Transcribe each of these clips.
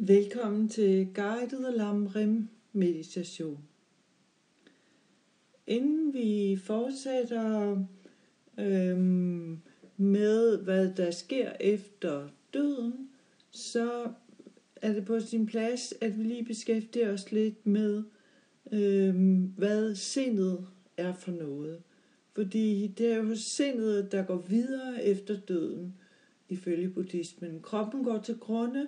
Velkommen til guided lamrim meditation. Inden vi fortsætter øhm, med, hvad der sker efter døden, så er det på sin plads, at vi lige beskæftiger os lidt med, øhm, hvad sindet er for noget. Fordi det er jo sindet, der går videre efter døden, ifølge buddhismen. Kroppen går til grunde,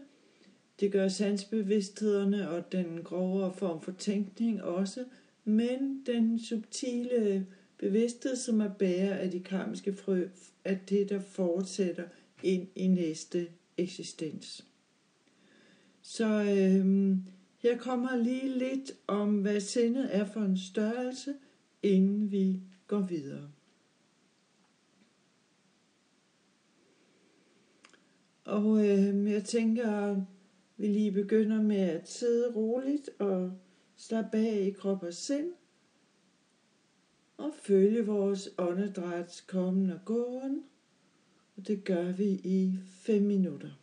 det gør sansbevidsthederne og den grovere form for tænkning også, men den subtile bevidsthed, som er bærer af de karmiske frø, er det, der fortsætter ind i næste eksistens. Så øhm, her kommer lige lidt om, hvad sindet er for en størrelse, inden vi går videre. Og øh, jeg tænker, vi lige begynder med at sidde roligt og slappe af i krop og sind. Og følge vores åndedræts kommen og gåen. Og det gør vi i 5 minutter.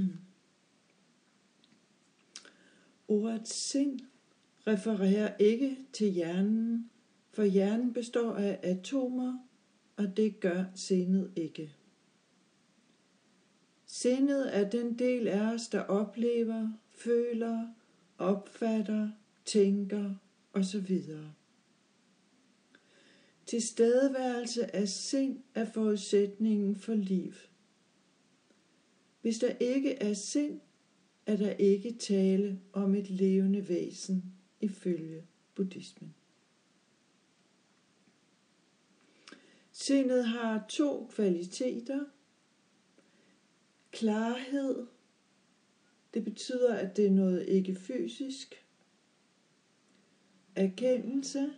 Ordet sind refererer ikke til hjernen, for hjernen består af atomer, og det gør sindet ikke. Sindet er den del af os, der oplever, føler, opfatter, tænker osv. Tilstedeværelse af sind er forudsætningen for liv. Hvis der ikke er sind, er der ikke tale om et levende væsen ifølge buddhismen. Sindet har to kvaliteter. Klarhed, det betyder, at det er noget ikke fysisk. Erkendelse,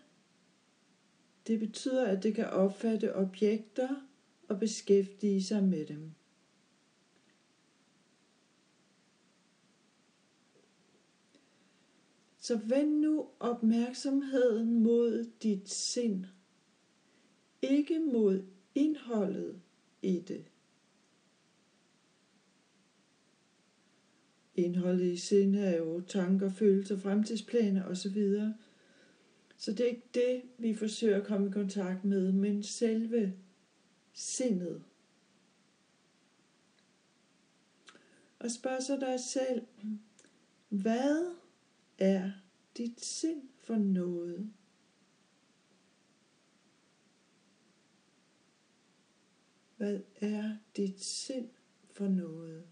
det betyder, at det kan opfatte objekter og beskæftige sig med dem. Så vend nu opmærksomheden mod dit sind, ikke mod indholdet i det. Indholdet i sind er jo tanker, følelser, fremtidsplaner osv. Så det er ikke det, vi forsøger at komme i kontakt med, men selve sindet. Og spørg så dig selv, hvad er dit sind for noget? Hvad er dit sind for noget?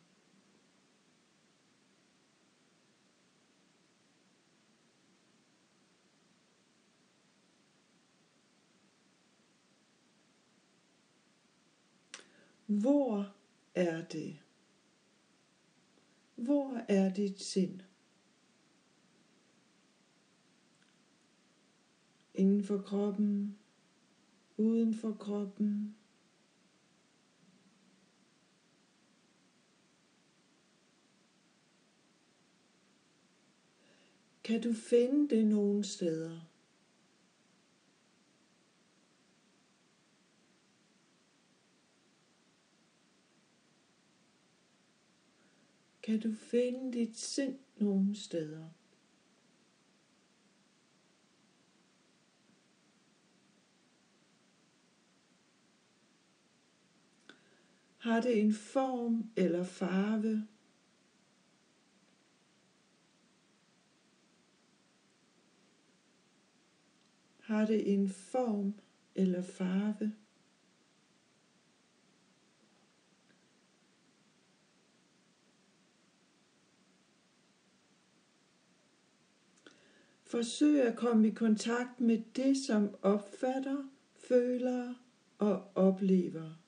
Hvor er det? Hvor er dit sind? Inden for kroppen, uden for kroppen. Kan du finde det nogle steder? Kan du finde dit sind nogle steder? Har det en form eller farve? Har det en form eller farve? Forsøg at komme i kontakt med det, som opfatter, føler og oplever.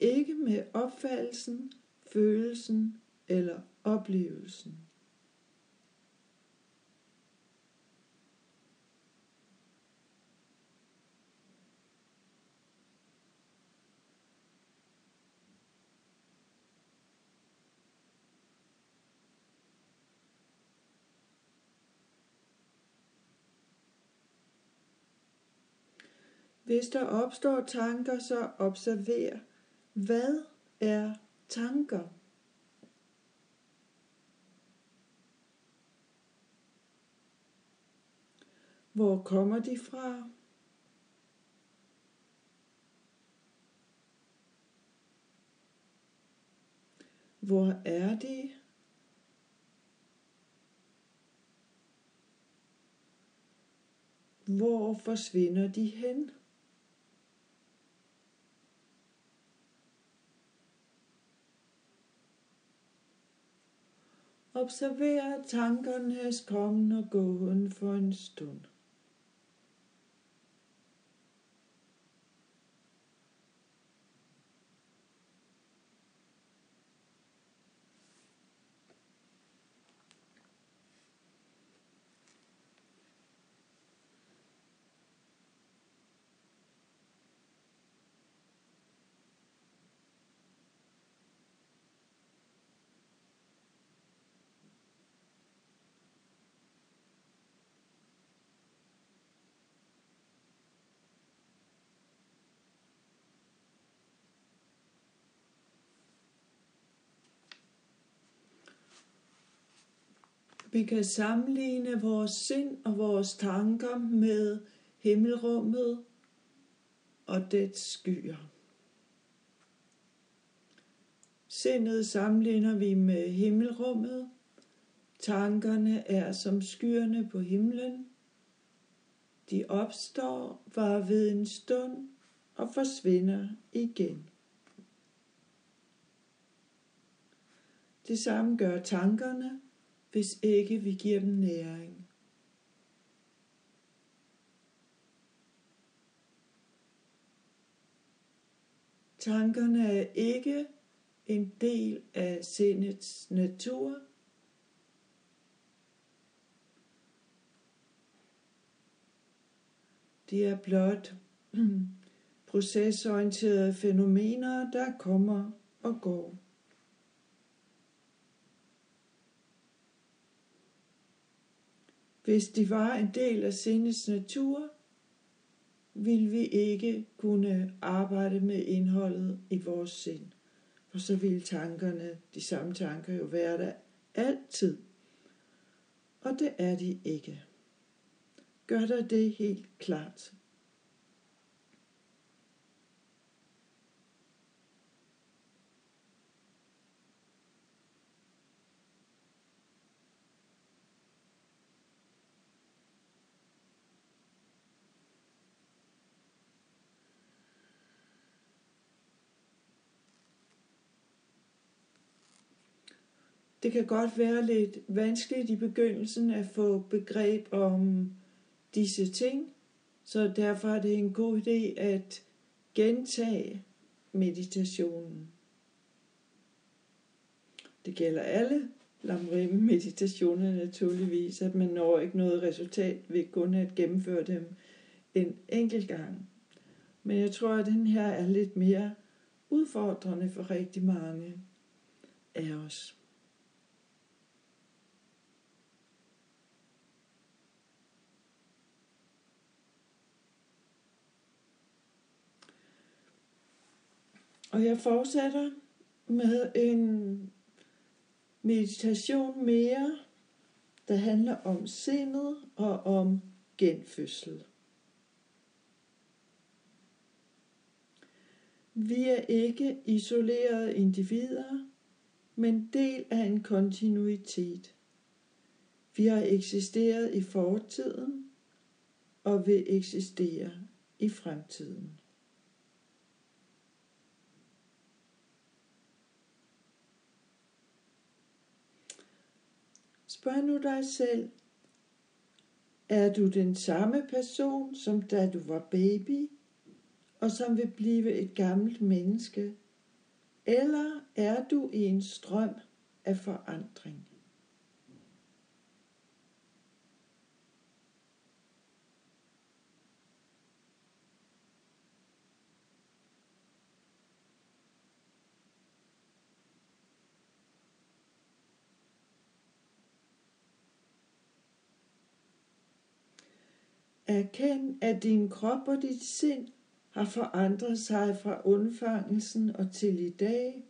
Ikke med opfattelsen, følelsen eller oplevelsen. Hvis der opstår tanker, så observer, hvad er tanker? Hvor kommer de fra? Hvor er de? Hvor forsvinder de hen? Observer tankernes kommen og gåen for en stund. Vi kan sammenligne vores sind og vores tanker med himmelrummet og dets skyer. Sindet sammenligner vi med himmelrummet. Tankerne er som skyerne på himlen. De opstår var ved en stund og forsvinder igen. Det samme gør tankerne, hvis ikke vi giver dem næring. Tankerne er ikke en del af sindets natur. De er blot procesorienterede fænomener, der kommer og går. Hvis de var en del af sindets natur, ville vi ikke kunne arbejde med indholdet i vores sind. For så ville tankerne, de samme tanker jo være der altid. Og det er de ikke. Gør dig det helt klart. Det kan godt være lidt vanskeligt i begyndelsen at få begreb om disse ting, så derfor er det en god idé at gentage meditationen. Det gælder alle lamrim meditationer naturligvis, at man når ikke noget resultat ved kun at gennemføre dem en enkelt gang. Men jeg tror, at den her er lidt mere udfordrende for rigtig mange af os. Og jeg fortsætter med en meditation mere, der handler om sindet og om genfødsel. Vi er ikke isolerede individer, men del af en kontinuitet. Vi har eksisteret i fortiden og vil eksistere i fremtiden. Spørg nu dig selv, er du den samme person, som da du var baby, og som vil blive et gammelt menneske? Eller er du i en strøm af forandring? Erkend, at din krop og dit sind har forandret sig fra undfangelsen og til i dag,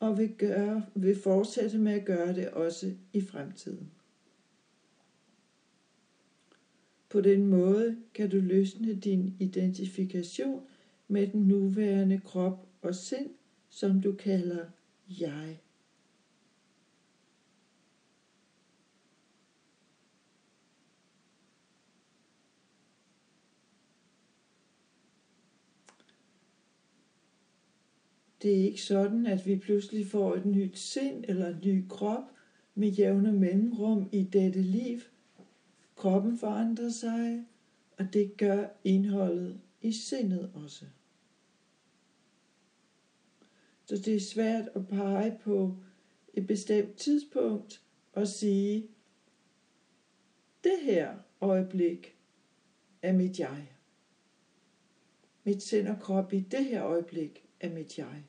og vil, gøre, vil fortsætte med at gøre det også i fremtiden. På den måde kan du løsne din identifikation med den nuværende krop og sind, som du kalder jeg. Det er ikke sådan, at vi pludselig får et nyt sind eller en ny krop med jævne mellemrum i dette liv. Kroppen forandrer sig, og det gør indholdet i sindet også. Så det er svært at pege på et bestemt tidspunkt og sige, det her øjeblik er mit jeg. Mit sind og krop i det her øjeblik af mit jeg.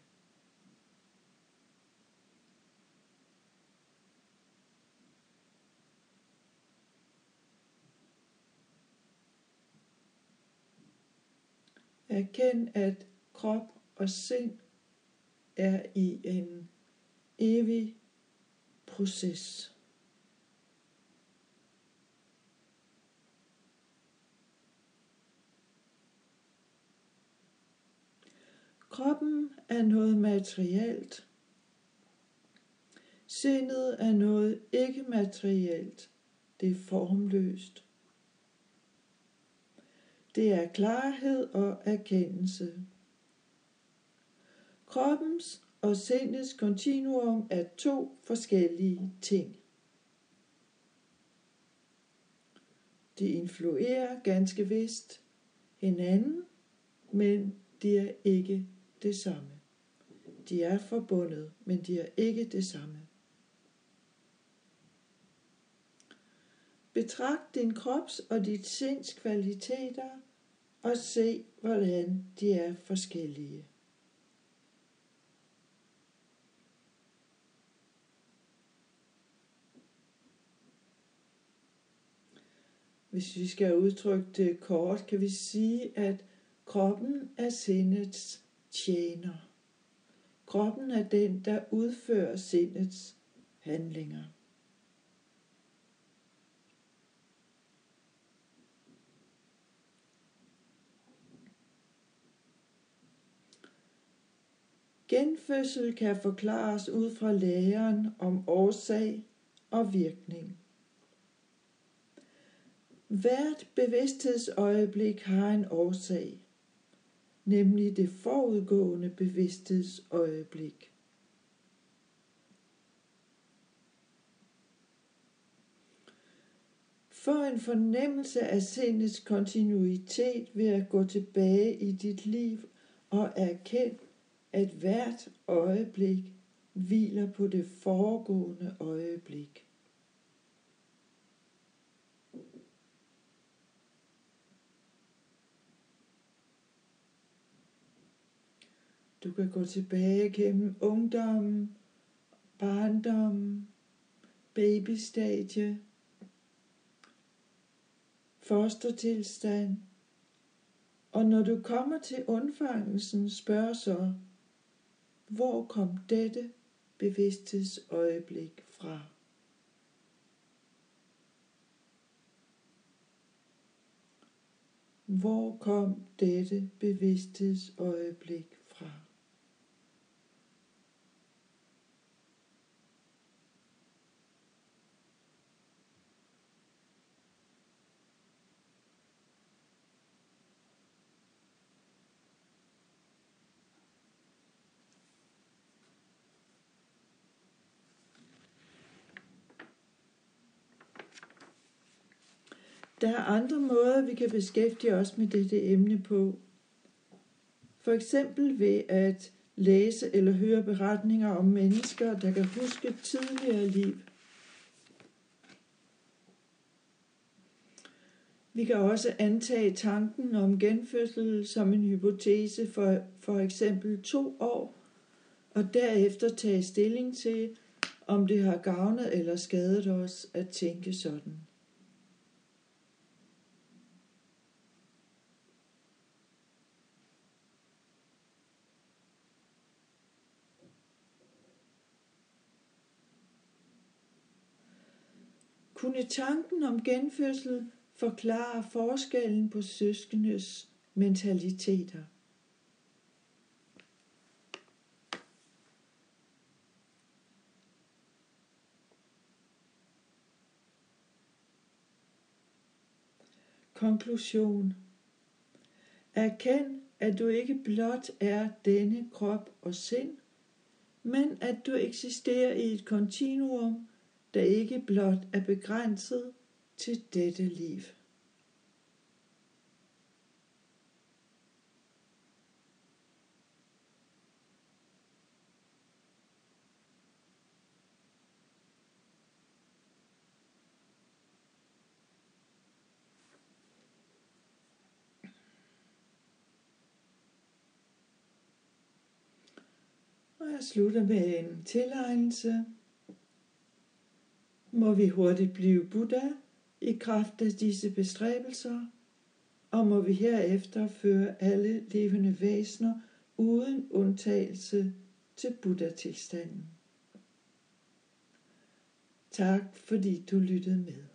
Erkend, at krop og sind er i en evig proces. Kroppen er noget materielt. Sindet er noget ikke materielt. Det er formløst. Det er klarhed og erkendelse. Kroppens og sindets kontinuum er to forskellige ting. De influerer ganske vist hinanden, men de er ikke det samme. De er forbundet, men de er ikke det samme. Betragt din krops og dit sinds kvaliteter og se, hvordan de er forskellige. Hvis vi skal udtrykke det kort, kan vi sige, at kroppen er sindets tjener. Kroppen er den, der udfører sindets handlinger. Genfødsel kan forklares ud fra læren om årsag og virkning. Hvert bevidsthedsøjeblik har en årsag, nemlig det forudgående bevidsthedsøjeblik. For en fornemmelse af sindets kontinuitet ved at gå tilbage i dit liv og erkende, at hvert øjeblik hviler på det foregående øjeblik. Du kan gå tilbage gennem ungdommen, barndommen, babystadie, fostertilstand, og når du kommer til undfangelsen, spørg så, hvor kom dette bevidsthedsøjeblik fra? Hvor kom dette bevidsthedsøjeblik fra? Der er andre måder, vi kan beskæftige os med dette emne på. For eksempel ved at læse eller høre beretninger om mennesker, der kan huske tidligere liv. Vi kan også antage tanken om genfødsel som en hypotese for for eksempel to år, og derefter tage stilling til, om det har gavnet eller skadet os at tænke sådan. Kunne tanken om genfødsel forklare forskellen på søskendes mentaliteter. Konklusion Erkend, at du ikke blot er denne krop og sind, men at du eksisterer i et kontinuum der ikke blot er begrænset til dette liv. Og jeg slutter med en tilegnelse må vi hurtigt blive Buddha i kraft af disse bestræbelser, og må vi herefter føre alle levende væsener uden undtagelse til Buddha-tilstanden. Tak fordi du lyttede med.